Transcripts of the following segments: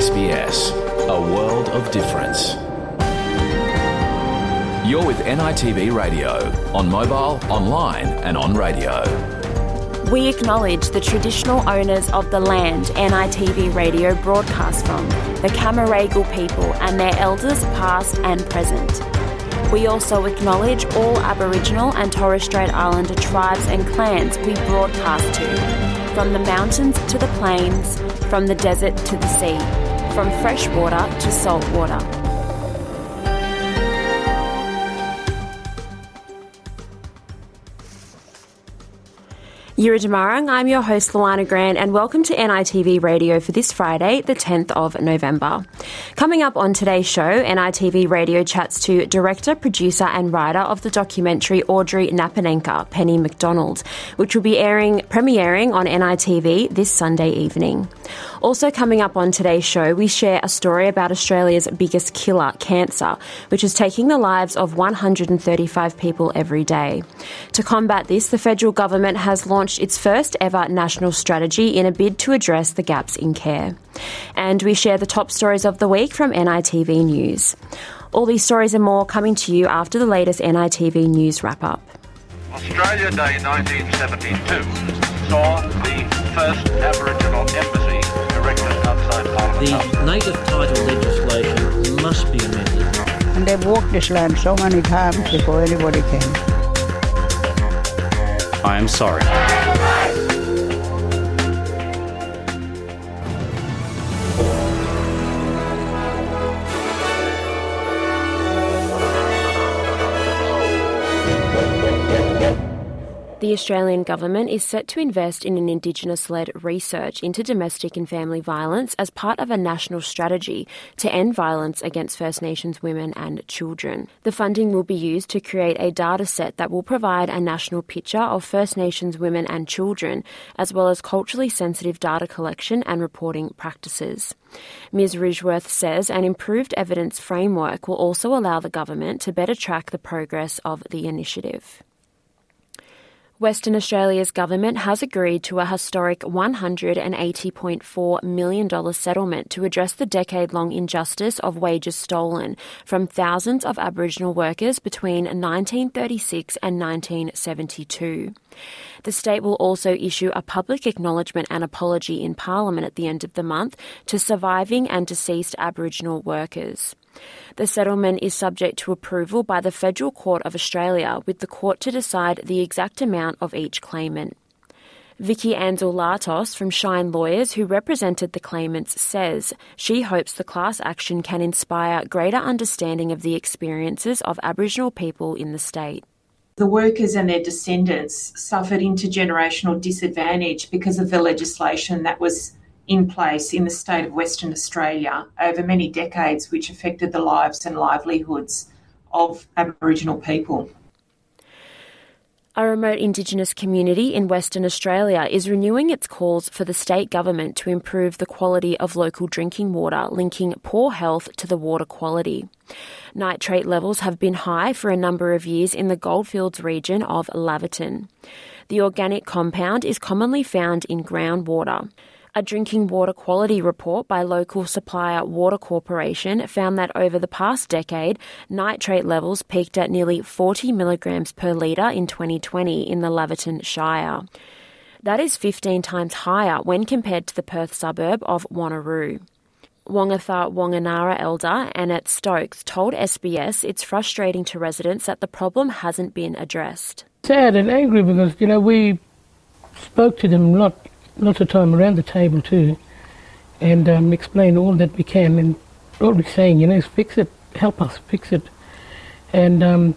SBS, a world of difference. You're with NITV Radio, on mobile, online, and on radio. We acknowledge the traditional owners of the land NITV Radio broadcasts from, the Cammeraygal people and their elders past and present. We also acknowledge all Aboriginal and Torres Strait Islander tribes and clans we broadcast to, from the mountains to the plains, from the desert to the sea, from fresh water to salt water. Yiridamarang, I'm your host Luana Grant and welcome to NITV Radio for this Friday, the 10th of November. Coming up on today's show, NITV Radio chats to director, producer and writer of the documentary Audrey Napanangka, Penny McDonald, which will be airing premiering on NITV this Sunday evening. Also coming up on today's show, we share a story about Australia's biggest killer, cancer, which is taking the lives of 135 people every day. To combat this, the federal government has launched its first ever national strategy in a bid to address the gaps in care. And we share the top stories of the week from NITV News. All these stories and more coming to you after the latest NITV News wrap up. Australia Day 1972 saw the first Aboriginal embassy The native title legislation must be amended. And they've walked this land so many times before anybody came. I am sorry. The Australian government is set to invest in an Indigenous led research into domestic and family violence as part of a national strategy to end violence against First Nations women and children. The funding will be used to create a data set that will provide a national picture of First Nations women and children, as well as culturally sensitive data collection and reporting practices. Ms. Rishworth says an improved evidence framework will also allow the government to better track the progress of the initiative. Western Australia's government has agreed to a historic $180.4 million settlement to address the decade long injustice of wages stolen from thousands of Aboriginal workers between 1936 and 1972. The state will also issue a public acknowledgement and apology in Parliament at the end of the month to surviving and deceased Aboriginal workers. The settlement is subject to approval by the Federal Court of Australia, with the court to decide the exact amount of each claimant. Vicky Latos from Shine Lawyers, who represented the claimants, says she hopes the class action can inspire greater understanding of the experiences of Aboriginal people in the state. The workers and their descendants suffered intergenerational disadvantage because of the legislation that was in place in the state of Western Australia over many decades, which affected the lives and livelihoods of Aboriginal people. A remote Indigenous community in Western Australia is renewing its calls for the state government to improve the quality of local drinking water, linking poor health to the water quality. Nitrate levels have been high for a number of years in the Goldfields region of Laverton. The organic compound is commonly found in groundwater. A drinking water quality report by local supplier Water Corporation found that over the past decade, nitrate levels peaked at nearly 40 milligrams per litre in 2020 in the Laverton Shire. That is 15 times higher when compared to the Perth suburb of Wanneroo. Wongatha Wanganara elder Annette Stokes told SBS it's frustrating to residents that the problem hasn't been addressed. Sad and angry because, you know, we spoke to them a lot lots of time around the table too, and um, explain all that we can. And all we're saying, you know, is fix it, help us fix it. And um,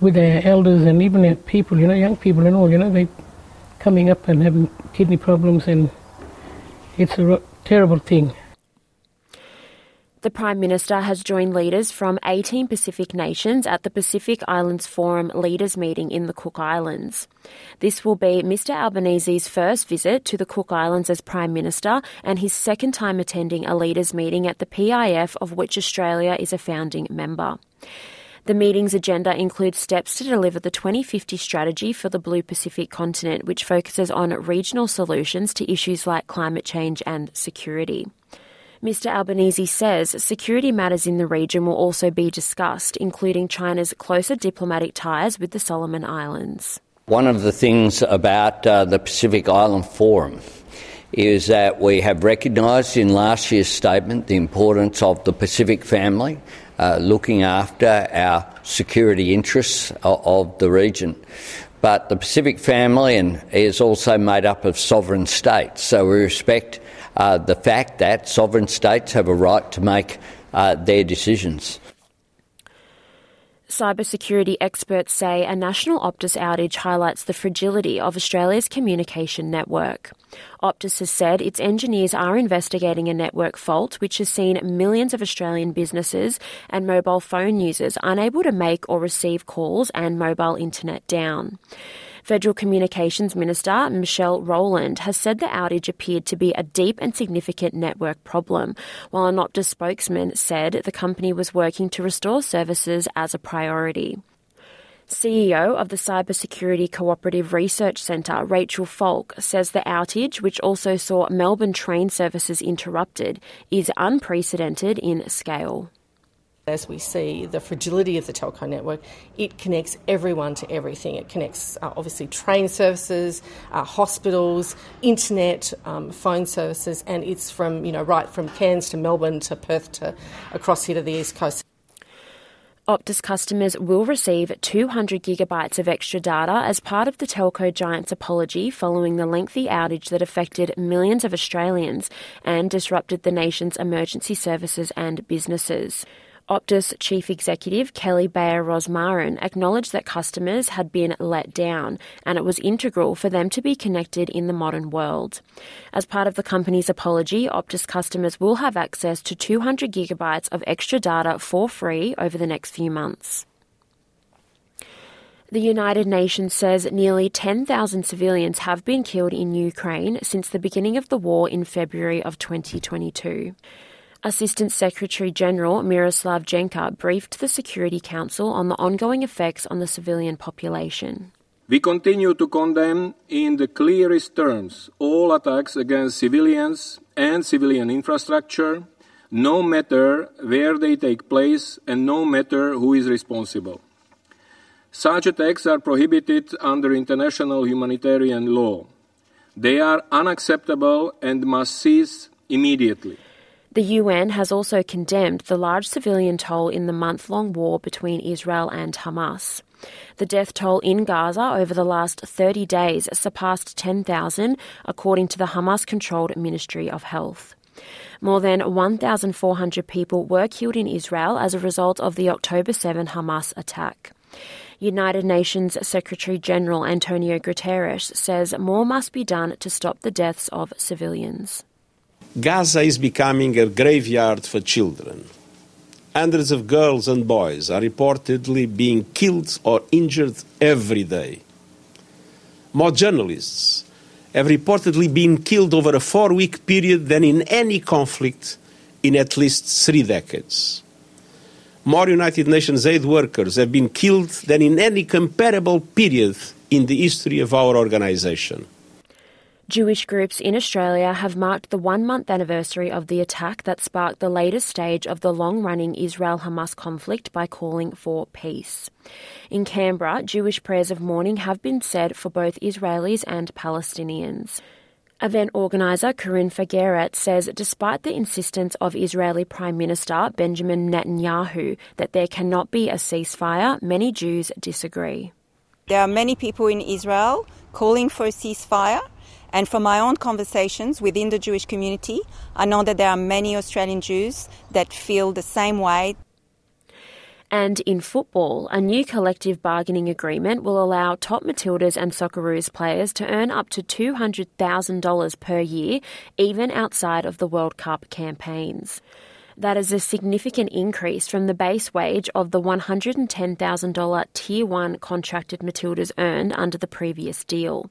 with our elders and even our people, you know, young people and all, you know, they coming up and having kidney problems, and it's a terrible thing. The Prime Minister has joined leaders from 18 Pacific nations at the Pacific Islands Forum Leaders Meeting in the Cook Islands. This will be Mr Albanese's first visit to the Cook Islands as Prime Minister and his second time attending a leaders meeting at the PIF of which Australia is a founding member. The meeting's agenda includes steps to deliver the 2050 strategy for the Blue Pacific continent, which focuses on regional solutions to issues like climate change and security. Mr. Albanese says security matters in the region will also be discussed, including China's closer diplomatic ties with the Solomon Islands. One of the things about uh, the Pacific Island Forum is that we have recognised in last year's statement the importance of the Pacific family, uh, looking after our security interests of, of, the region. But the Pacific family and is also made up of sovereign states, so we respect uh, the fact that sovereign states have a right to make uh, their decisions. Cybersecurity experts say a national Optus outage highlights the fragility of Australia's communication network. Optus has said its engineers are investigating a network fault which has seen millions of Australian businesses and mobile phone users unable to make or receive calls and mobile internet down. Federal Communications Minister Michelle Rowland has said the outage appeared to be a deep and significant network problem, while an Optus spokesman said the company was working to restore services as a priority. CEO of the Cybersecurity Cooperative Research Centre, Rachel Falk, says the outage, which also saw Melbourne train services interrupted, is unprecedented in scale. As we see the fragility of the telco network, it connects everyone to everything. It connects uh, obviously train services, uh, hospitals, internet, um, phone services, and it's from you know right from Cairns to Melbourne to Perth to across here to the east coast. Optus customers will receive 200 gigabytes of extra data as part of the telco giant's apology following the lengthy outage that affected millions of Australians and disrupted the nation's emergency services and businesses. Optus Chief Executive Kelly Bayer Rosmarin acknowledged that customers had been let down and it was integral for them to be connected in the modern world. As part of the company's apology, Optus customers will have access to 200 gigabytes of extra data for free over the next few months. The United Nations says nearly 10,000 civilians have been killed in Ukraine since the beginning of the war in February of 2022. Assistant Secretary General Miroslav Jenka briefed the Security Council on the ongoing effects on the civilian population. We continue to condemn in the clearest terms all attacks against civilians and civilian infrastructure, no matter where they take place and no matter who is responsible. Such attacks are prohibited under international humanitarian law. They are unacceptable and must cease immediately. The UN has also condemned the large civilian toll in the month long war between Israel and Hamas. The death toll in Gaza over the last 30 days surpassed 10,000, according to the Hamas controlled Ministry of Health. More than 1,400 people were killed in Israel as a result of the October 7 Hamas attack. United Nations Secretary General Antonio Guterres says more must be done to stop the deaths of civilians. Gaza is becoming a graveyard for children. Hundreds of girls and boys are reportedly being killed or injured every day. More journalists have reportedly been killed over a four week period than in any conflict in at least three decades. More United Nations aid workers have been killed than in any comparable period in the history of our organization. Jewish groups in Australia have marked the one month anniversary of the attack that sparked the latest stage of the long running Israel Hamas conflict by calling for peace. In Canberra, Jewish prayers of mourning have been said for both Israelis and Palestinians. Event organiser Corinne Fageret says despite the insistence of Israeli Prime Minister Benjamin Netanyahu that there cannot be a ceasefire, many Jews disagree. There are many people in Israel calling for a ceasefire and from my own conversations within the Jewish community, I know that there are many Australian Jews that feel the same way. And in football, a new collective bargaining agreement will allow top Matildas and Socceroos players to earn up to $200,000 per year, even outside of the World Cup campaigns. That is a significant increase from the base wage of the $110,000 Tier 1 contracted Matildas earned under the previous deal.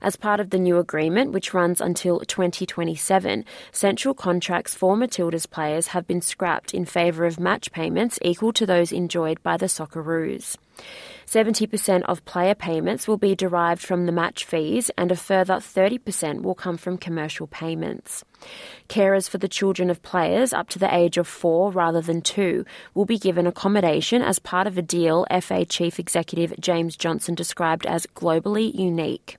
As part of the new agreement, which runs until 2027, central contracts for Matildas players have been scrapped in favour of match payments equal to those enjoyed by the Socceroos. 70% of player payments will be derived from the match fees, and a further 30% will come from commercial payments. Carers for the children of players up to the age of four rather than two will be given accommodation as part of a deal FA Chief Executive James Johnson described as globally unique.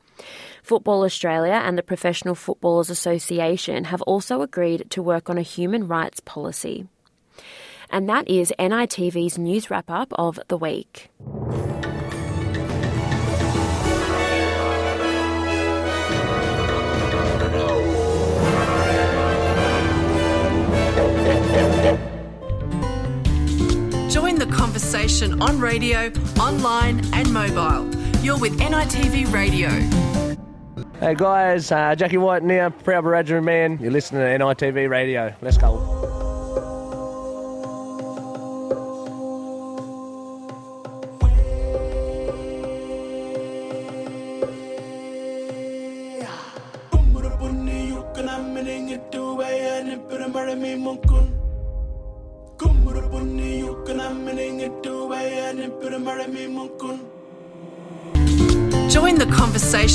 Football Australia and the Professional Footballers Association have also agreed to work on a human rights policy. And that is NITV's news wrap up of the week. Conversation on radio, online, and mobile. You're with NITV Radio. Hey guys, uh, Jackie White here, proud Wiradjuri man. You're listening to NITV Radio. Let's go.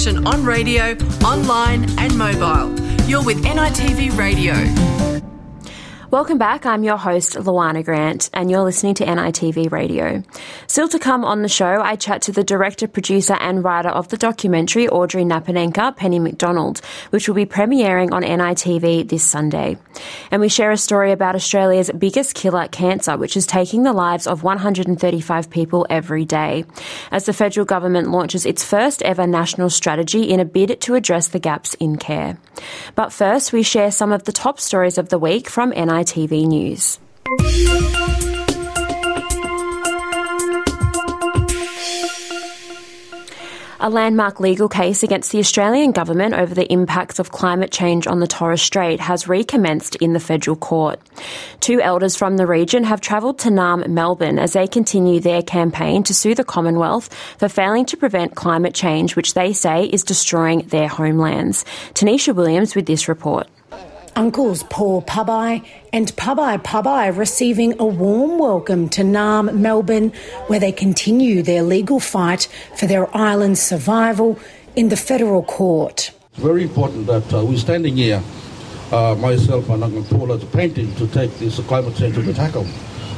On radio, online, and mobile. You're with NITV Radio. Welcome back. I'm your host, Luana Grant, and you're listening to NITV Radio. Still to come on the show, I chat to the director, producer, and writer of the documentary, Audrey Napanangka, Penny McDonald, which will be premiering on NITV this Sunday. And we share a story about Australia's biggest killer, cancer, which is taking the lives of 135 people every day. As the federal government launches its first ever national strategy in a bid to address the gaps in care. But first, we share some of the top stories of the week from NITV. ITV News. A landmark legal case against the Australian government over the impacts of climate change on the Torres Strait has recommenced in the federal court. Two elders from the region have travelled to Naarm, Melbourne, as they continue their campaign to sue the Commonwealth for failing to prevent climate change, which they say is destroying their homelands. Tanisha Williams with this report. Uncles Paul Pubai and Pabai Pabai receiving a warm welcome to Naarm, Melbourne, where they continue their legal fight for their island's survival in the federal court. It's very important that uh, we're standing here, uh, myself and Uncle Paul, as a painting to take this climate change to the tackle.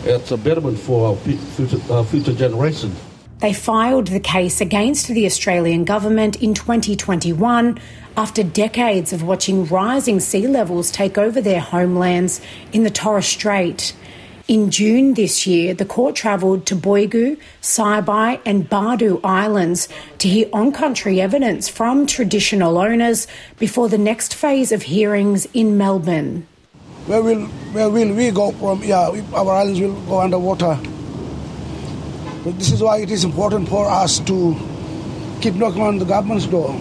It's a betterment for our future, uh, future generations. They filed the case against the Australian government in 2021 after decades of watching rising sea levels take over their homelands in the Torres Strait. In June this year, the court travelled to Boigu, Saibai, and Badu Islands to hear on country evidence from traditional owners before the next phase of hearings in Melbourne. Where will, where will we go from? Yeah, our islands will go underwater. But this is why it is important for us to keep knocking on the government's door.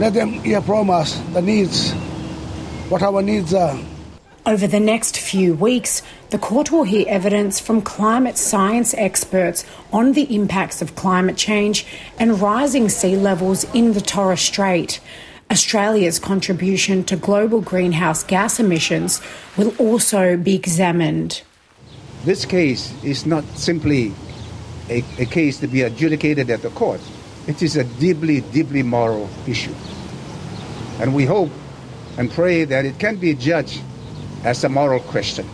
Let them hear from us the needs, what our needs are. Over the next few weeks, the court will hear evidence from climate science experts on the impacts of climate change and rising sea levels in the Torres Strait. Australia's contribution to global greenhouse gas emissions will also be examined. This case is not simply a, a case to be adjudicated at the court. It is a deeply, deeply moral issue. And we hope and pray that it can be judged as a moral question.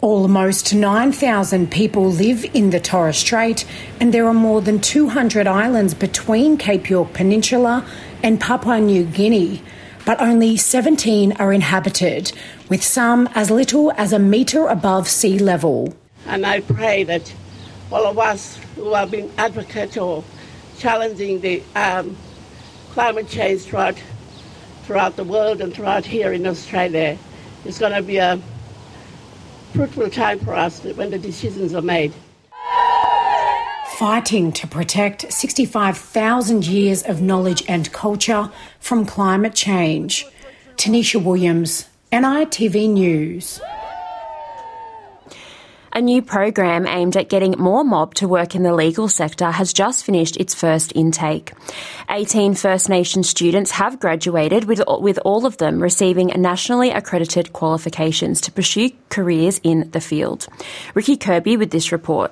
Almost 9,000 people live in the Torres Strait, and there are more than 200 islands between Cape York Peninsula and Papua New Guinea. But only 17 are inhabited, with some as little as a metre above sea level. And I pray that all of us who have been advocates or challenging the um, climate change throughout, throughout the world and throughout here in Australia, it's going to be a fruitful time for us when the decisions are made. Fighting to protect 65,000 years of knowledge and culture from climate change. Tanisha Williams, NITV News. A new program aimed at getting more mob to work in the legal sector has just finished its first intake. 18 First Nations students have graduated, with, with all of them receiving nationally accredited qualifications to pursue careers in the field. Ricky Kirby with this report.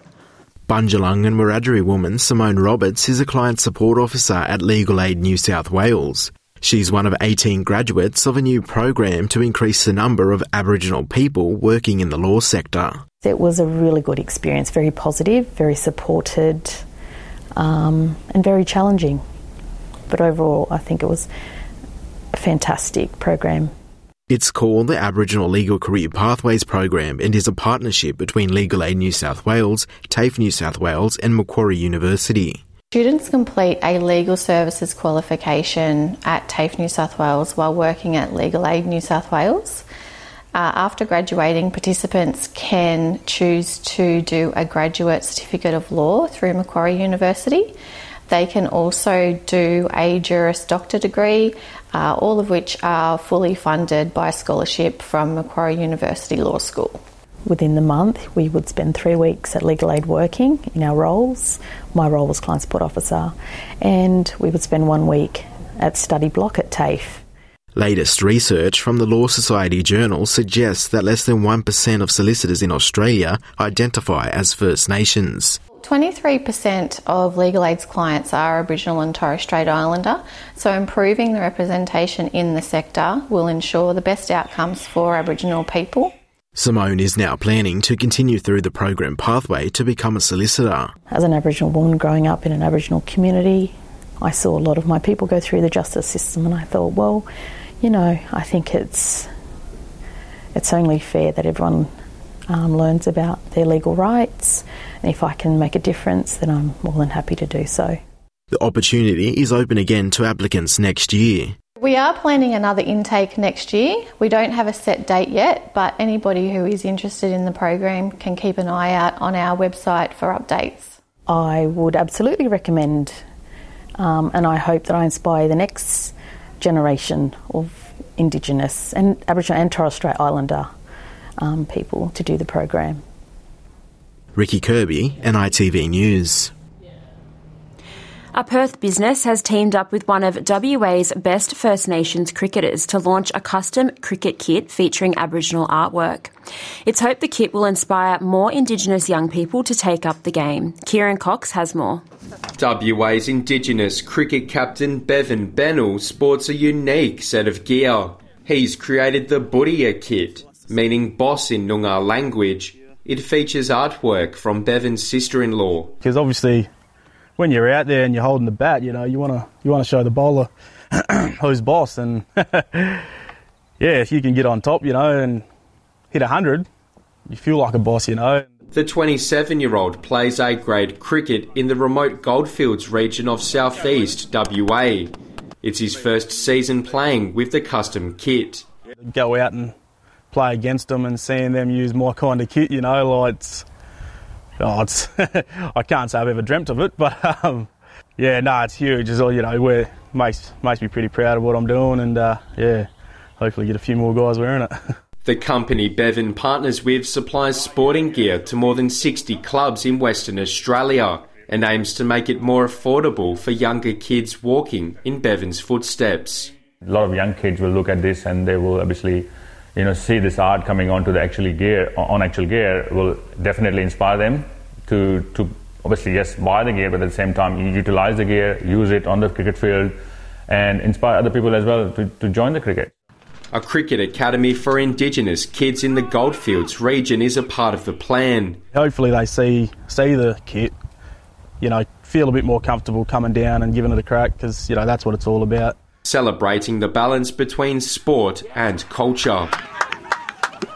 Bundjalung and Wiradjuri woman Simone Roberts is a client support officer at Legal Aid New South Wales. She's one of 18 graduates of a new program to increase the number of Aboriginal people working in the law sector. It was a really good experience, very positive, very supported, um, and very challenging. But overall, I think it was a fantastic program. It's called the Aboriginal Legal Career Pathways Program and is a partnership between Legal Aid New South Wales, TAFE New South Wales, and Macquarie University. Students complete a legal services qualification at TAFE New South Wales while working at Legal Aid New South Wales. Uh, after graduating, participants can choose to do a graduate certificate of law through Macquarie University. They can also do a Juris Doctor degree, uh, all of which are fully funded by a scholarship from Macquarie University Law School within the month, we would spend three weeks at Legal Aid working in our roles. My role was Client Support Officer, and we would spend one week at Study Block at TAFE. Latest research from the Law Society Journal suggests that less than 1% of solicitors in Australia identify as First Nations. 23% of Legal Aid's clients are Aboriginal and Torres Strait Islander, so improving the representation in the sector will ensure the best outcomes for Aboriginal people. Simone is now planning to continue through the program pathway to become a solicitor. As an Aboriginal woman growing up in an Aboriginal community, I saw a lot of my people go through the justice system, and I thought, well, you know, I think it's it's only fair that everyone um, learns about their legal rights, and if I can make a difference, then I'm more than happy to do so. The opportunity is open again to applicants next year. We are planning another intake next year. We don't have a set date yet, but anybody who is interested in the program can keep an eye out on our website for updates. I would absolutely recommend, um, and I hope that I inspire the next generation of Indigenous and Aboriginal and Torres Strait Islander um, people to do the program. Ricky Kirby, NITV News. A Perth business has teamed up with one of WA's best First Nations cricketers to launch a custom cricket kit featuring Aboriginal artwork. It's hoped the kit will inspire more Indigenous young people to take up the game. Kieran Cox has more. WA's Indigenous cricket captain Bevan Bennell sports a unique set of gear. He's created the Budia kit, meaning boss in Noongar language. It features artwork from Bevan's sister-in-law. Because obviously when you're out there and you're holding the bat, you know, you want to you want to show the bowler who's boss. And yeah, if you can get on top, you know, and hit hundred, you feel like a boss, you know. The 27 year old plays A grade cricket in the remote Goldfields region of southeast WA. It's his first season playing with the custom kit. Go out and play against them and seeing them use my kind of kit, you know, like it's oh, it's I can't say I've ever dreamt of it, but um, yeah, no, it's huge. It's all you know, where makes makes me pretty proud of what I'm doing, and uh, yeah, hopefully get a few more guys wearing it. The company Bevan partners with supplies sporting gear to more than 60 clubs in Western Australia and aims to make it more affordable for younger kids walking in Bevan's footsteps. A lot of young kids will look at this and they will obviously you know, see this art coming onto the actual gear, on actual gear, will definitely inspire them to, to obviously, yes, buy the gear, but at the same time, utilize the gear, use it on the cricket field, and inspire other people as well to, to join the cricket. A cricket academy for Indigenous kids in the Goldfields region is a part of the plan. Hopefully, they see see the kit, you know, feel a bit more comfortable coming down and giving it a crack because you know that's what it's all about celebrating the balance between sport and culture.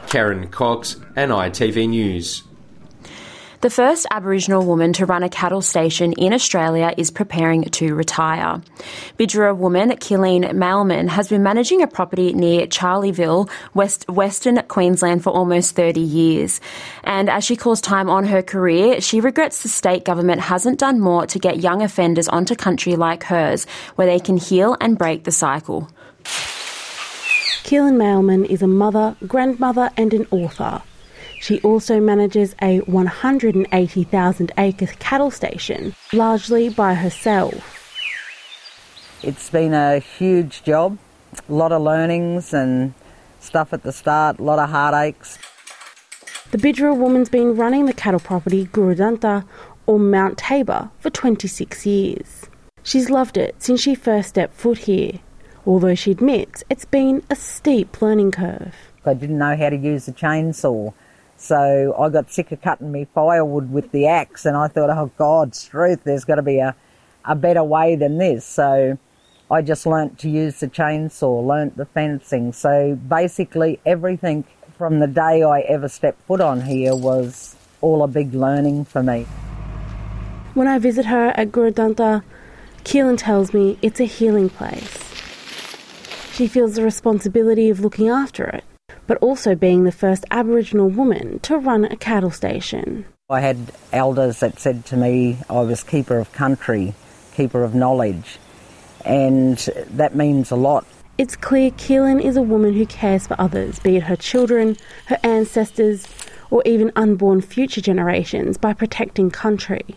Karen Cox, NITV News. The first Aboriginal woman to run a cattle station in Australia is preparing to retire. Bidjara woman Keelen Mailman has been managing a property near Charleville, West, Western Queensland for almost 30 years. And as she calls time on her career, she regrets the state government hasn't done more to get young offenders onto country like hers, where they can heal and break the cycle. Keelen Mailman is a mother, grandmother, and an author. She also manages a 180,000 acre cattle station, largely by herself. It's been a huge job, a lot of learnings and stuff at the start, a lot of heartaches. The Bidjara woman's been running the cattle property Gurudanta or Mount Tabor, for 26 years. She's loved it since she first stepped foot here, although she admits it's been a steep learning curve. I didn't know how to use a chainsaw, so I got sick of cutting me firewood with the axe, and I thought, oh God's truth, there's got to be a, a better way than this. So I just learnt to use the chainsaw, learnt the fencing. So basically, everything from the day I ever stepped foot on here was all a big learning for me. When I visit her at Gurudanta, Keelen tells me it's a healing place. She feels the responsibility of looking after it, but also being the first Aboriginal woman to run a cattle station. I had elders that said to me I was keeper of country, keeper of knowledge, and that means a lot. It's clear Keelen is a woman who cares for others, be it her children, her ancestors, or even unborn future generations, by protecting country.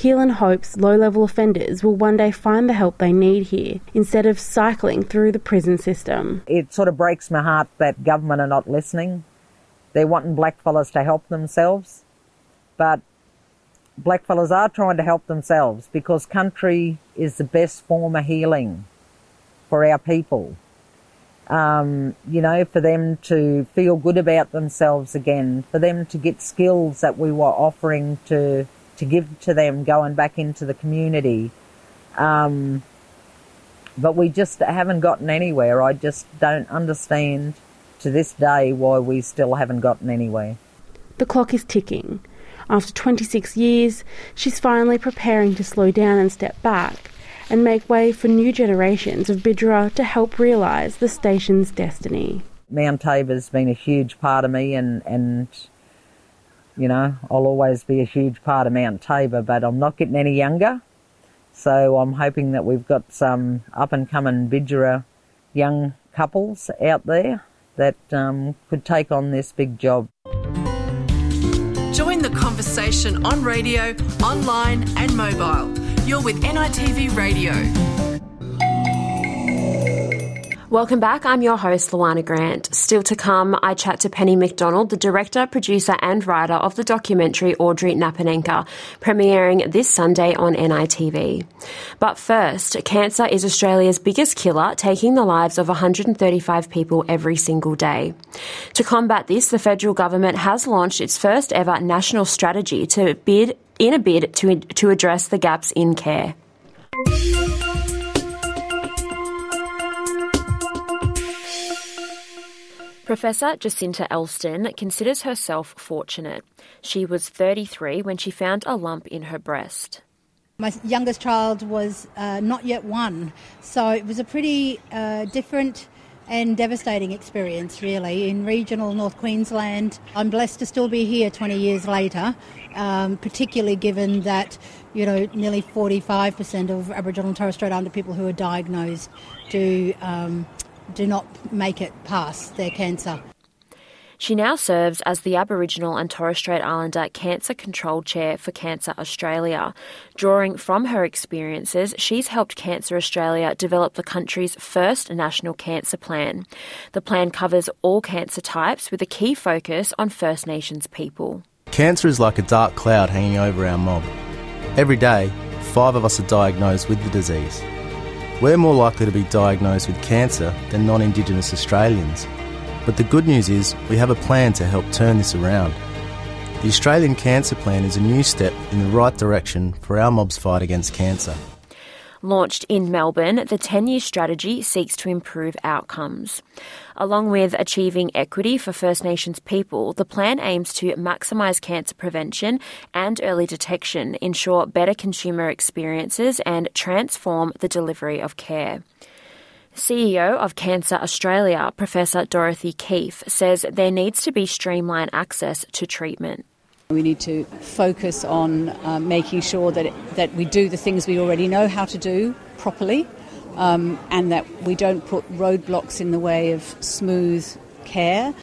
Keelen hopes low level offenders will one day find the help they need here instead of cycling through the prison system. It sort of breaks my heart that government are not listening. They're wanting blackfellas to help themselves, but blackfellas are trying to help themselves because country is the best form of healing for our people. Um, you know, for them to feel good about themselves again, for them to get skills that we were offering to to give to them going back into the community. Um, but we just haven't gotten anywhere. I just don't understand to this day why we still haven't gotten anywhere. The clock is ticking. After 26 years, she's finally preparing to slow down and step back and make way for new generations of Bidjara to help realise the station's destiny. Mount Tabor's been a huge part of me and, and you know, I'll always be a huge part of Mount Tabor, but I'm not getting any younger. So I'm hoping that we've got some up and coming Bidjara young couples out there that um, could take on this big job. Join the conversation on radio, online, and mobile. You're with NITV Radio. Welcome back. I'm your host, Luana Grant. Still to come, I chat to Penny McDonald, the director, producer, and writer of the documentary Audrey Napanangka, premiering this Sunday on NITV. But first, cancer is Australia's biggest killer, taking the lives of 135 people every single day. To combat this, the federal government has launched its first ever national strategy to bid in a bid to, to address the gaps in care. Professor Jacinta Elston considers herself fortunate. She was 33 when she found a lump in her breast. My youngest child was uh, not yet one, so it was a pretty uh, different and devastating experience, really, in regional North Queensland. I'm blessed to still be here 20 years later, um, particularly given that, you know, nearly 45% of Aboriginal and Torres Strait Islander people who are diagnosed do um, do not make it past their cancer. She now serves as the Aboriginal and Torres Strait Islander Cancer Control Chair for Cancer Australia. Drawing from her experiences, she's helped Cancer Australia develop the country's first national cancer plan. The plan covers all cancer types with a key focus on First Nations people. Cancer is like a dark cloud hanging over our mob. Every day, five of us are diagnosed with the disease. We're more likely to be diagnosed with cancer than non Indigenous Australians. But the good news is we have a plan to help turn this around. The Australian Cancer Plan is a new step in the right direction for our mob's fight against cancer. Launched in Melbourne, the 10 year strategy seeks to improve outcomes. Along with achieving equity for First Nations people, the plan aims to maximise cancer prevention and early detection, ensure better consumer experiences, and transform the delivery of care. CEO of Cancer Australia, Professor Dorothy Keefe, says there needs to be streamlined access to treatment. We need to focus on uh, making sure that, that we do the things we already know how to do properly um, and that we don't put roadblocks in the way of smooth care.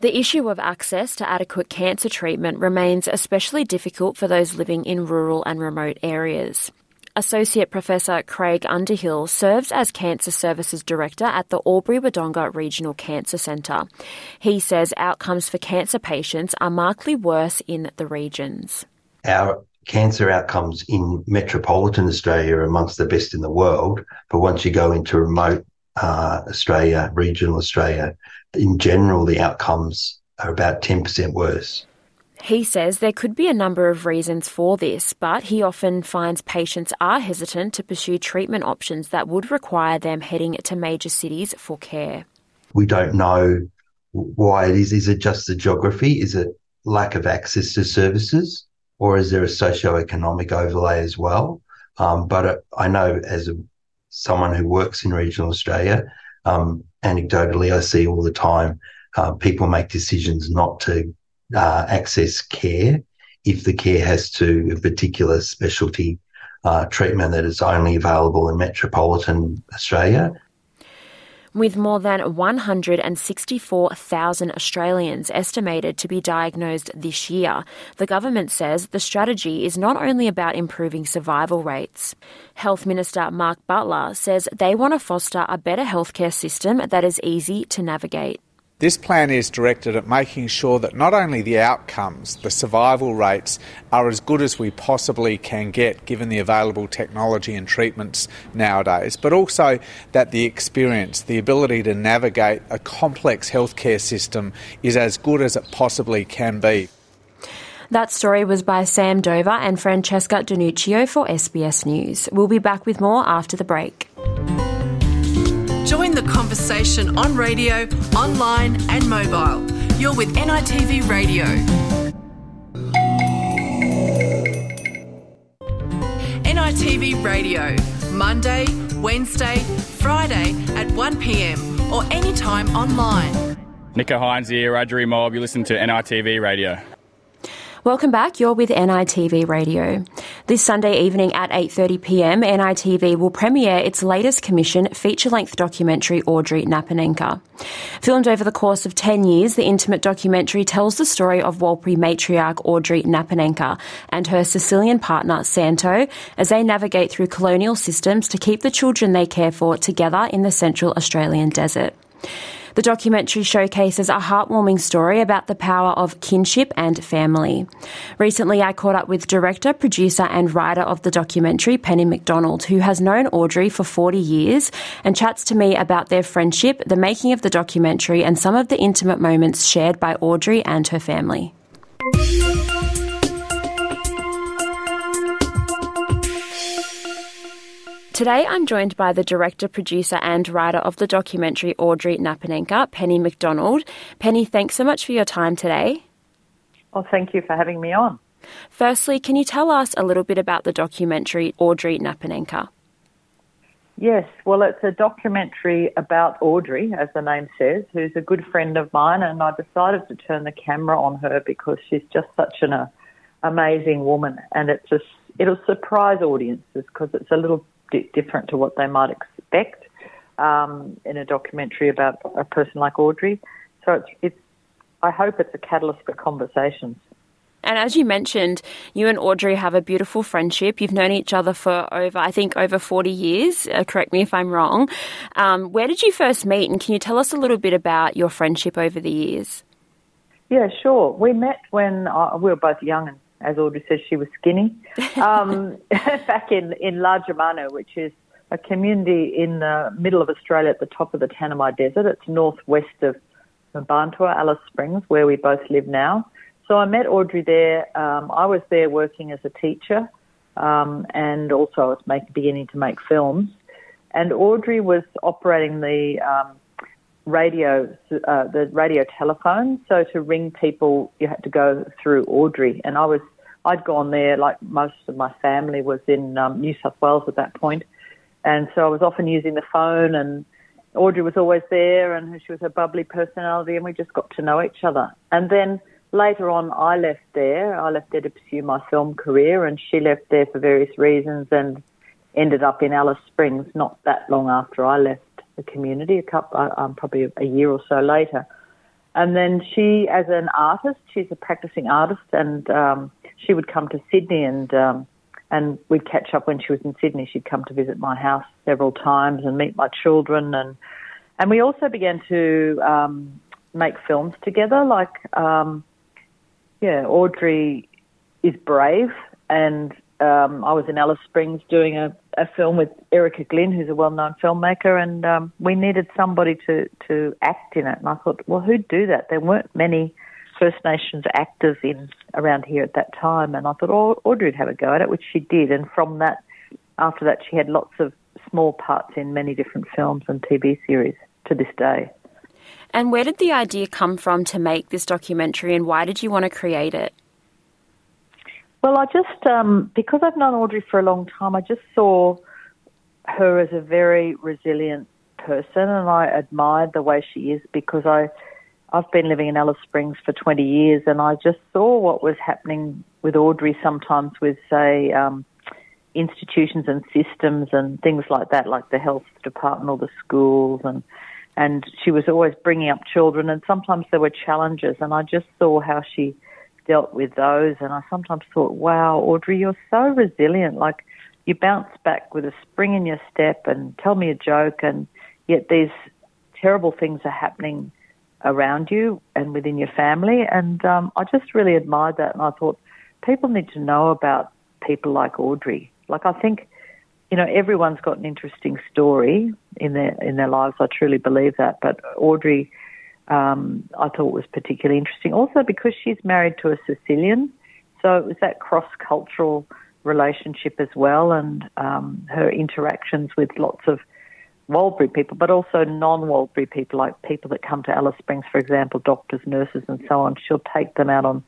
The issue of access to adequate cancer treatment remains especially difficult for those living in rural and remote areas. Associate Professor Craig Underhill serves as Cancer Services Director at the Albury Wodonga Regional Cancer Centre. He says outcomes for cancer patients are markedly worse in the regions. Our cancer outcomes in metropolitan Australia are amongst the best in the world. But once you go into remote uh, Australia, regional Australia, in general, the outcomes are about 10% worse. He says there could be a number of reasons for this, but he often finds patients are hesitant to pursue treatment options that would require them heading to major cities for care. We don't know why it is. Is it just the geography? Is it lack of access to services? Or is there a socio-economic overlay as well? Um, but uh, I know as a, someone who works in regional Australia, um, anecdotally, I see all the time uh, people make decisions not to uh, access care if the care has to a particular specialty uh, treatment that is only available in metropolitan Australia. With more than 164,000 Australians estimated to be diagnosed this year, the government says the strategy is not only about improving survival rates. Health Minister Mark Butler says they want to foster a better healthcare system that is easy to navigate. This plan is directed at making sure that not only the outcomes, the survival rates, are as good as we possibly can get given the available technology and treatments nowadays, but also that the experience, the ability to navigate a complex healthcare system is as good as it possibly can be. That story was by Sam Dover and Francesca Donuccio for SBS News. We'll be back with more after the break. Conversation on radio, online, and mobile. You're with NITV Radio. NITV Radio, Monday, Wednesday, Friday at 1pm or anytime online. Nico Hines here, Rudgery Mob. You listen to NITV Radio. Welcome back. You're with NITV Radio. This Sunday evening at 8:30 p.m., NITV will premiere its latest commission feature-length documentary Audrey Napanangka. Filmed over the course of 10 years, the intimate documentary tells the story of Warlpiri matriarch Audrey Napanangka and her Sicilian partner Santo as they navigate through colonial systems to keep the children they care for together in the Central Australian desert. The documentary showcases a heartwarming story about the power of kinship and family. Recently, I caught up with director, producer, and writer of the documentary, Penny McDonald, who has known Audrey for 40 years and chats to me about their friendship, the making of the documentary, and some of the intimate moments shared by Audrey and her family. Today, I'm joined by the director, producer, and writer of the documentary Audrey Napanangka, Penny McDonald. Penny, thanks so much for your time today. Well, thank you for having me on. Firstly, can you tell us a little bit about the documentary Audrey Napanangka? Yes, well, it's a documentary about Audrey, as the name says, who's a good friend of mine, and I decided to turn the camera on her because she's just such an uh, amazing woman, and it's just it'll surprise audiences because it's a little different to what they might expect um, in a documentary about a person like Audrey. So it's, it's, I hope it's a catalyst for conversations. And as you mentioned, you and Audrey have a beautiful friendship. You've known each other for over, I think, over 40 years. Uh, correct me if I'm wrong. Um, where did you first meet? And can you tell us a little bit about your friendship over the years? Yeah, sure. We met when uh, we were both young and as Audrey says, she was skinny, um, back in, in Lajamanu, which is a community in the middle of Australia at the top of the Tanami Desert. It's northwest of Mparntwe, Alice Springs, where we both live now. So I met Audrey there. Um, I was there working as a teacher, um, and also I was make, beginning to make films. And Audrey was operating the um, radio, uh, the radio telephone. So to ring people, you had to go through Audrey, and I was I'd gone there, like most of my family was in um, New South Wales at that point, and so I was often using the phone. And Audrey was always there, and she was a bubbly personality, and we just got to know each other. And then later on, I left there. I left there to pursue my film career, and she left there for various reasons, and ended up in Alice Springs not that long after I left the community, a couple, uh, um, probably a year or so later. And then she, as an artist, she's a practicing artist, and um, she would come to Sydney and um, and we'd catch up when she was in Sydney. She'd come to visit my house several times and meet my children, and and we also began to um, make films together. Like, um, yeah, Audrey is brave and um, I was in Alice Springs doing a, a film with Erica Glynn, who's a well-known filmmaker, and um, we needed somebody to to act in it. And I thought, well, who'd do that? There weren't many First Nations actors in around here at that time, and I thought, oh, Audrey'd have a go at it, which she did. And from that, after that, she had lots of small parts in many different films and TV series to this day. And where did the idea come from to make this documentary, and why did you want to create it? Well, I just, um, because I've known Audrey for a long time, I just saw her as a very resilient person and I admired the way she is because I, I've been living in Alice Springs for 20 years and I just saw what was happening with Audrey sometimes with, say, um, institutions and systems and things like that, like the health department or the schools and and she was always bringing up children and sometimes there were challenges and I just saw how she dealt with those. And I sometimes thought, wow, Audrey, you're so resilient. Like you bounce back with a spring in your step and tell me a joke, and yet these terrible things are happening around you and within your family. And um, I just really admired that. And I thought, people need to know about people like Audrey. Like I think, you know, everyone's got an interesting story in their in their lives. I truly believe that. But Audrey um, I thought was particularly interesting. Also because she's married to a Sicilian, so it was that cross cultural relationship as well, and um, her interactions with lots of Warlpiri people, but also non-Warlpiri people, like people that come to Alice Springs, for example, doctors, nurses, and so on. She'll take them out on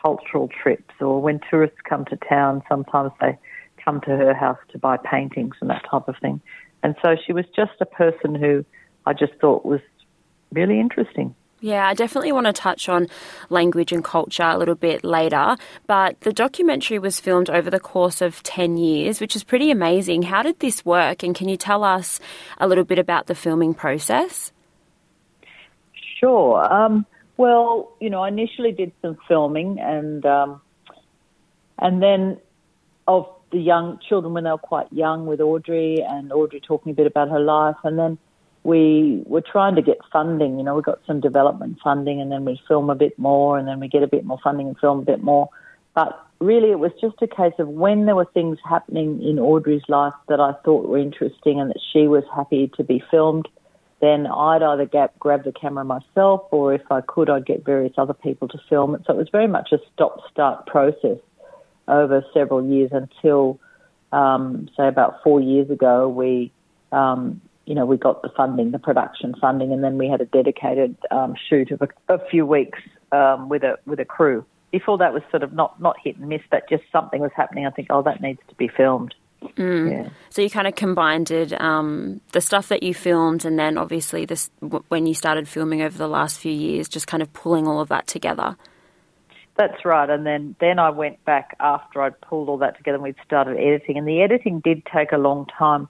cultural trips, or when tourists come to town, sometimes they come to her house to buy paintings and that type of thing. And so she was just a person who I just thought was really interesting. Yeah, I definitely want to touch on language and culture a little bit later, but the documentary was filmed over the course of 10 years, which is pretty amazing. How did this work, and can you tell us a little bit about the filming process? Sure. Um, well, you know, I initially did some filming and um, and then of the young children when they were quite young with Audrey and Audrey talking a bit about her life and then we were trying to get funding. You know, we got some development funding, and then we film a bit more, and then we get a bit more funding and film a bit more. But really, it was just a case of when there were things happening in Audrey's life that I thought were interesting and that she was happy to be filmed. Then I'd either get, grab the camera myself, or if I could, I'd get various other people to film it. So it was very much a stop-start process over several years until, um, say, about four years ago, we um, you know, we got the funding, the production funding, and then we had a dedicated um, shoot of a, a, few weeks um, with a with a crew. Before that was sort of not not hit and miss, but just something was happening. I think, oh, that needs to be filmed. Mm. Yeah. So you kind of combined it, um, the stuff that you filmed, and then obviously this when you started filming over the last few years, just kind of pulling all of that together. That's right, and then then I went back after I'd pulled all that together, and we'd started editing, and the editing did take a long time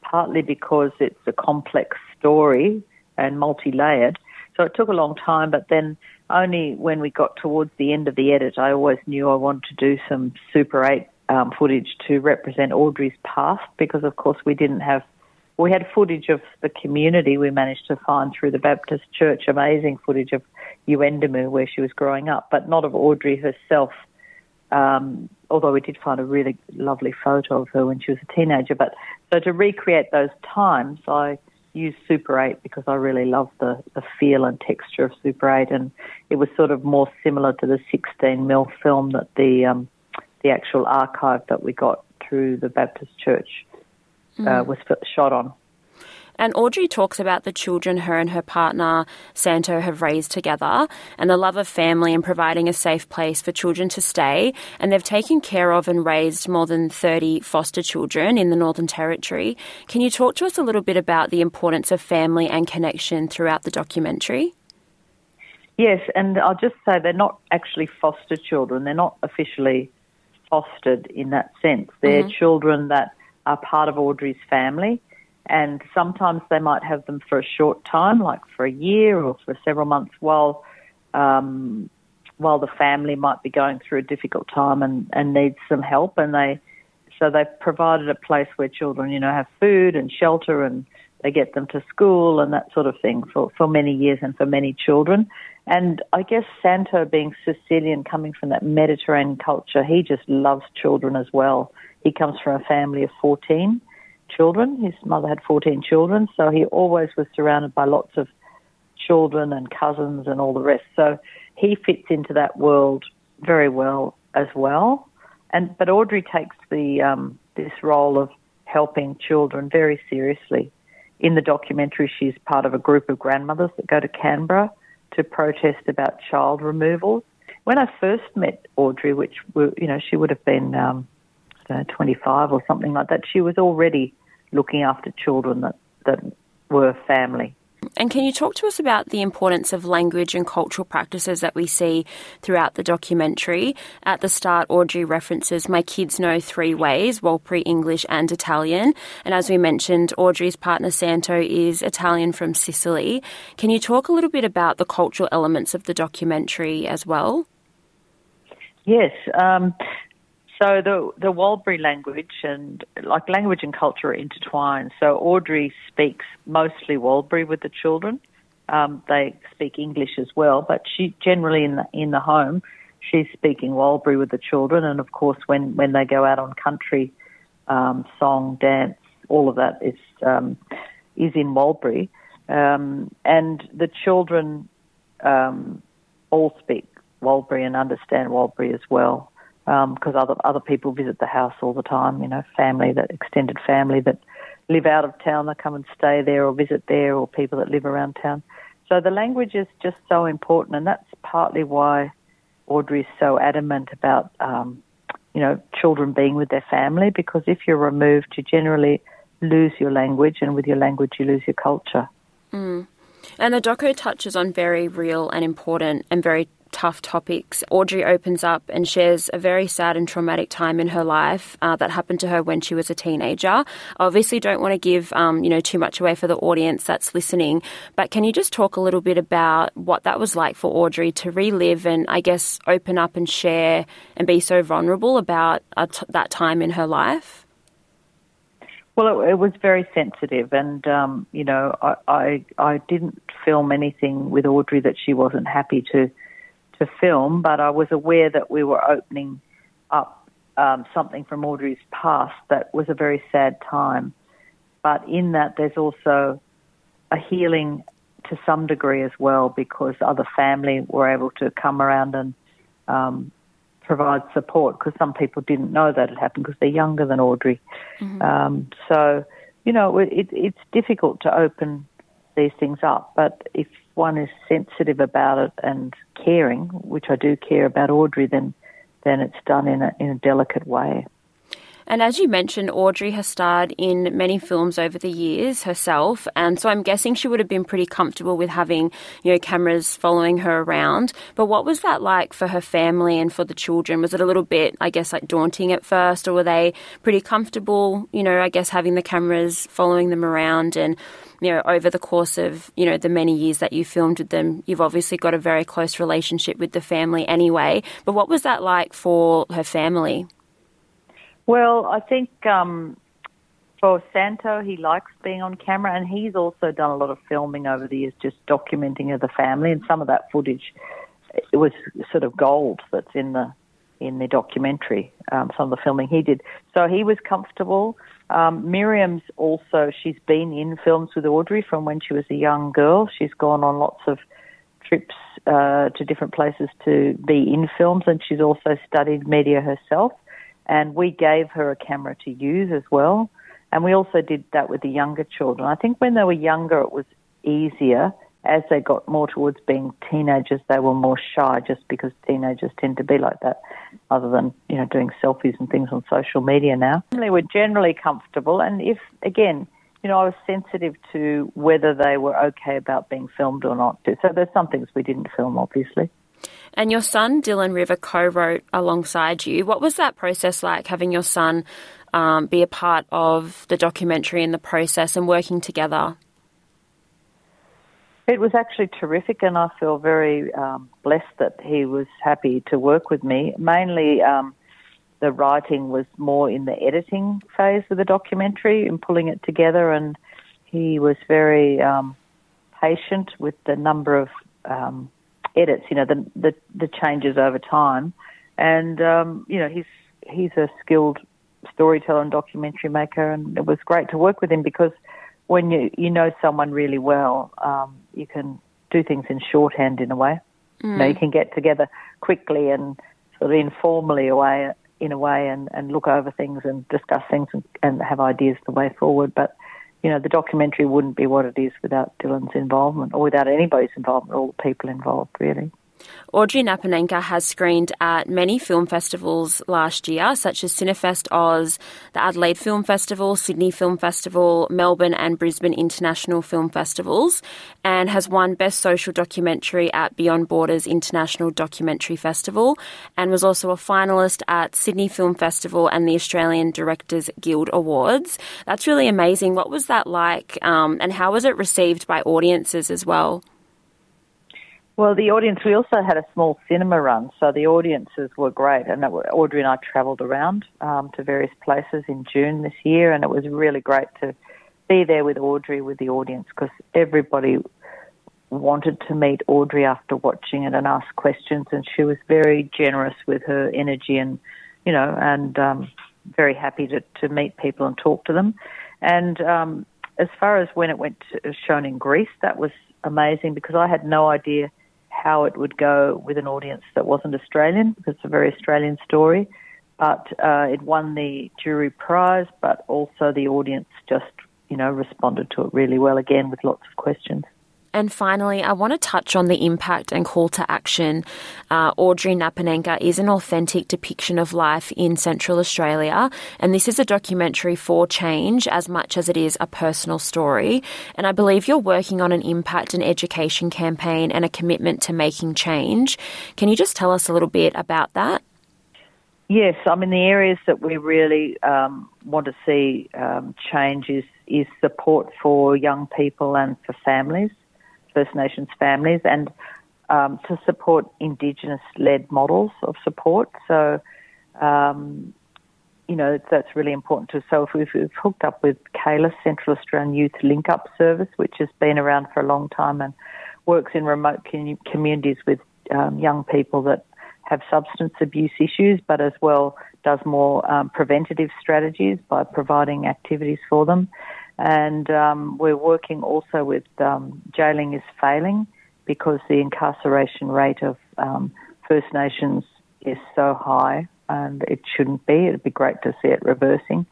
partly because it's a complex story and multi-layered. So it took a long time, but then only when we got towards the end of the edit, I always knew I wanted to do some Super 8 um, footage to represent Audrey's past because, of course, we didn't have, we had footage of the community we managed to find through the Baptist Church, amazing footage of Yuendumu where she was growing up, but not of Audrey herself. Um, although we did find a really lovely photo of her when she was a teenager. But so to recreate those times, I used Super 8 because I really love the, the feel and texture of Super 8, and it was sort of more similar to the 16 mil film that the um, the actual archive that we got through the Baptist Church uh, mm. was shot on. And Audrey talks about the children her and her partner, Santo, have raised together and the love of family and providing a safe place for children to stay. And they've taken care of and raised more than 30 foster children in the Northern Territory. Can you talk to us a little bit about the importance of family and connection throughout the documentary? Yes, and I'll just say they're not actually foster children. They're not officially fostered in that sense. They're mm-hmm. children that are part of Audrey's family and sometimes they might have them for a short time, like for a year or for several months, while um, while the family might be going through a difficult time and, and needs some help. And they so they've provided a place where children, you know, have food and shelter and they get them to school and that sort of thing for, for many years and for many children. And I guess Santo, being Sicilian, coming from that Mediterranean culture, he just loves children as well. He comes from a family of 14 children. His mother had 14 children, so he always was surrounded by lots of children and cousins and all the rest. So he fits into that world very well as well. And but Audrey takes the um, this role of helping children very seriously. In the documentary, she's part of a group of grandmothers that go to Canberra to protest about child removals. When I first met Audrey, which you know she would have been um, know, 25 or something like that, she was already looking after children that that were family. And can you talk to us about the importance of language and cultural practices that we see throughout the documentary? At the start, Audrey references My Kids Know Three Ways Warlpiri, English, and Italian. And as we mentioned, Audrey's partner Santo is Italian from Sicily. Can you talk a little bit about the cultural elements of the documentary as well? Yes. Um, so the the Warlpiri language and like language and culture are intertwined. So Audrey speaks mostly Warlpiri with the children. Um, they speak English as well, but she generally in the in the home she's speaking Warlpiri with the children, and of course when when they go out on country um, song, dance, all of that is um, is in Warlpiri, um, and the children um, all speak Warlpiri and understand Warlpiri as well because um, other other people visit the house all the time. You know, family that extended family that live out of town, they come and stay there or visit there, or people that live around town. So the language is just so important, and that's partly why Audrey is so adamant about um, you know children being with their family because if you're removed, you generally lose your language, and with your language, you lose your culture. Mm. And the doco touches on very real and important and very tough topics. Audrey opens up and shares a very sad and traumatic time in her life uh, that happened to her when she was a teenager. I obviously don't want to give um, you know too much away for the audience that's listening, but can you just talk a little bit about what that was like for Audrey to relive and I guess open up and share and be so vulnerable about uh, that time in her life? Well, it, it was very sensitive, and um, you know, I, I I didn't film anything with Audrey that she wasn't happy to to film, but I was aware that we were opening up um, something from Audrey's past that was a very sad time. But in that, there's also a healing to some degree as well because other family were able to come around and um, provide support because some people didn't know that had happened because they're younger than Audrey. Mm-hmm. Um, so, you know, it, it's difficult to open these things up, but if one is sensitive about it and caring, which I do care about Audrey, then then it's done in a in a delicate way. And as you mentioned, Audrey has starred in many films over the years herself, and so I'm guessing she would have been pretty comfortable with having, you know, cameras following her around. But what was that like for her family and for the children? Was it a little bit, I guess, like daunting at first, or were they pretty comfortable, you know, I guess having the cameras following them around and you know, over the course of, you know, the many years that you filmed with them, you've obviously got a very close relationship with the family anyway. But what was that like for her family? Well, I think um, for Santo, he likes being on camera, and he's also done a lot of filming over the years, just documenting of the family, and some of that footage it was sort of gold that's in the in the documentary. Um, some of the filming he did, so he was comfortable. Um, Miriam's also, she's been in films with Audrey from when she was a young girl. She's gone on lots of trips uh, to different places to be in films, and she's also studied media herself. And we gave her a camera to use as well. And we also did that with the younger children. I think when they were younger, it was easier as they got more towards being teenagers, they were more shy just because teenagers tend to be like that, other than, you know, doing selfies and things on social media now. They were generally comfortable, and if, again, you know, I was sensitive to whether they were okay about being filmed or not. So there's some things we didn't film, obviously. And your son, Dylan River, co wrote alongside you. What was that process like, having your son um, be a part of the documentary and the process and working together? It was actually terrific, and I feel very um, blessed that he was happy to work with me. Mainly, um, the writing was more in the editing phase of the documentary and pulling it together, and he was very um, patient with the number of um, edits, you know, the, the, the changes over time. And, um, you know, he's, he's a skilled storyteller and documentary maker, and it was great to work with him because when you, you know someone really well, um, you can do things in shorthand in a way. You know, you can get together quickly and sort of informally away in a way and, and look over things and discuss things and, and have ideas the way forward. But you know, the documentary wouldn't be what it is without Dylan's involvement or without anybody's involvement, all the people involved, really. Audrey Napanangka has screened at many film festivals last year, such as Cinefest Oz, the Adelaide Film Festival, Sydney Film Festival, Melbourne and Brisbane International Film Festivals, and has won Best Social Documentary at Beyond Borders International Documentary Festival, and was also a finalist at Sydney Film Festival and the Australian Directors Guild Awards. That's really amazing. What was that like, um, and how was it received by audiences as well? Well, the audience, we also had a small cinema run, so the audiences were great. And Audrey and I travelled around um, to various places in June this year, and it was really great to be there with Audrey, with the audience, because everybody wanted to meet Audrey after watching it and ask questions, and she was very generous with her energy and, you know, and um, very happy to, to meet people and talk to them. And um, as far as when it went to, shown in Greece, that was amazing because I had no idea how it would go with an audience that wasn't Australian because it's a very Australian story. But uh, it won the jury prize, but also the audience just, you know, responded to it really well again with lots of questions. And finally, I want to touch on the impact and call to action. Uh, Audrey Napanangka is an authentic depiction of life in Central Australia, and this is a documentary for change as much as it is a personal story. And I believe you're working on an impact and education campaign and a commitment to making change. Can you just tell us a little bit about that? Yes, I mean the areas that we really um, want to see um, change is, is support for young people and for families. First Nations families and um, to support Indigenous led models of support. So, um, you know, that's really important too. So, if we've, we've hooked up with CAYLUS, Central Australian Youth Link Up Service, which has been around for a long time and works in remote communities with um, young people that have substance abuse issues, but as well does more um, preventative strategies by providing activities for them. And um, we're working also with um, jailing is failing because the incarceration rate of um, First Nations is so high and it shouldn't be. It'd be great to see it reversing.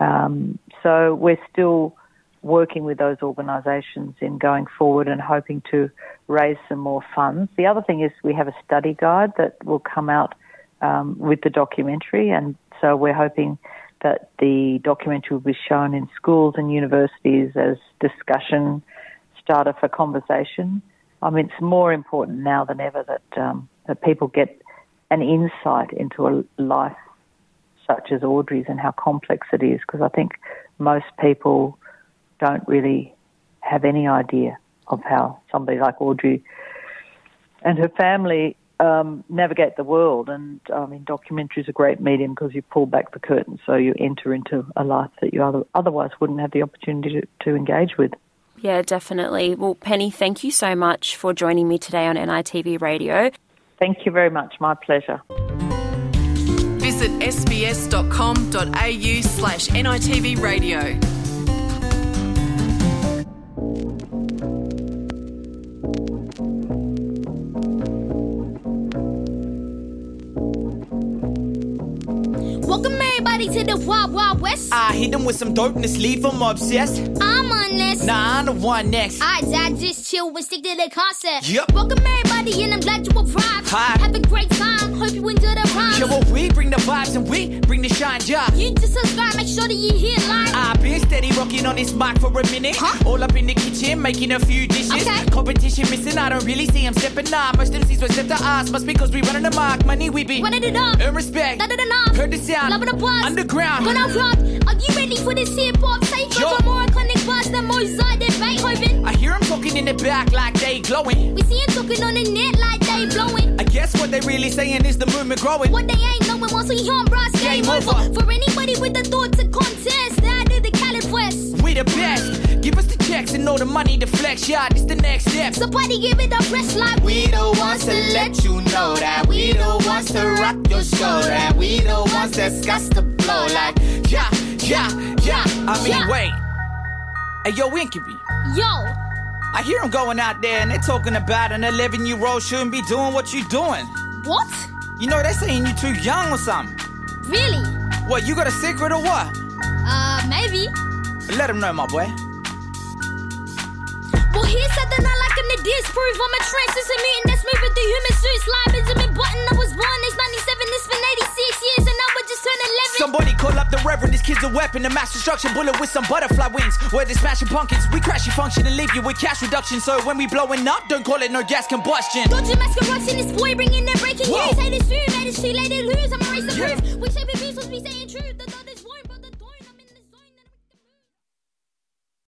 Um, so we're still working with those organisations in going forward and hoping to raise some more funds. The other thing is we have a study guide that will come out um, with the documentary, and so we're hoping that the documentary will be shown in schools and universities as discussion starter for conversation. I mean, it's more important now than ever that um, that people get an insight into a life such as Audrey's and how complex it is. Because I think most people don't really have any idea of how somebody like Audrey and her family um, navigate the world. And I mean, documentary is a great medium because you pull back the curtain, so you enter into a life that you other, otherwise wouldn't have the opportunity to, to engage with. Yeah, definitely. Well, Penny, thank you so much for joining me today on NITV Radio. Thank you very much. My pleasure. Visit sbs.com.au slash NITV radio. Welcome everybody to the Wild Wild West. I hit them with some dopeness, leave them obsessed. I'm on this. Nah, I'm the one next. I, I just chill and stick to the concept. Yep. Welcome everybody, and I'm glad you arrived. Hi. Have a great time. Hope you enjoy the rhymes. Yeah, well, we bring the vibes and we bring the shine, yeah. You just subscribe, make sure that you hear live. Ah, I've been steady rocking on this mic for a minute. Huh? All up in the kitchen, making a few dishes. Okay. Competition missing, I don't really see him stepping up. Most MCs will step to us, must be because we running the mark. Money we be Running it up. Earn respect. Da da. Heard the sound. Loving the buzz. Underground. Gonna rock. Are you ready for this hip hop takeover? Yo. More iconic bars than Mozart and Beethoven. I hear him talking in the back like they glowing. We see him talking on the net like they blowing. I guess what they really saying is the movement growing. What they ain't knowing once we on bros, game, Game over. over. For anybody with the thought to contest, that is the Cali West. We the best. Give us the checks and all the money to flex. Yeah, this the next step. Somebody give it a press like We the ones to let you know that we the ones to rock your show. That we the ones that's got the blow like yeah, yeah, yeah. I mean, Yeah. wait. Hey, yo, Winky. Yo, I hear them going out there and they're talking about an 11 year old shouldn't be doing what you're doing. what? You know, they're saying you're too young or something. Really? What, you got a secret or what? Uh, maybe. Let them know, my boy. Well, here's something I like him to disprove. I'm a translucent mutant that's moving through human suits. Like Benjamin Button, I was born age 97, it's been Somebody call up the reverend. This kid's a weapon, a mass destruction bullet with some butterfly wings. Where they smashing pumpkins, we crash your function and leave you with cash reduction. So when we blowing up, don't call it no gas combustion. Dodging mask corruption, this boy bringing in breaking Whoa. news. Hey, this true, too late to lose. I'm a race to proof. We we supposed to be saying truth. The-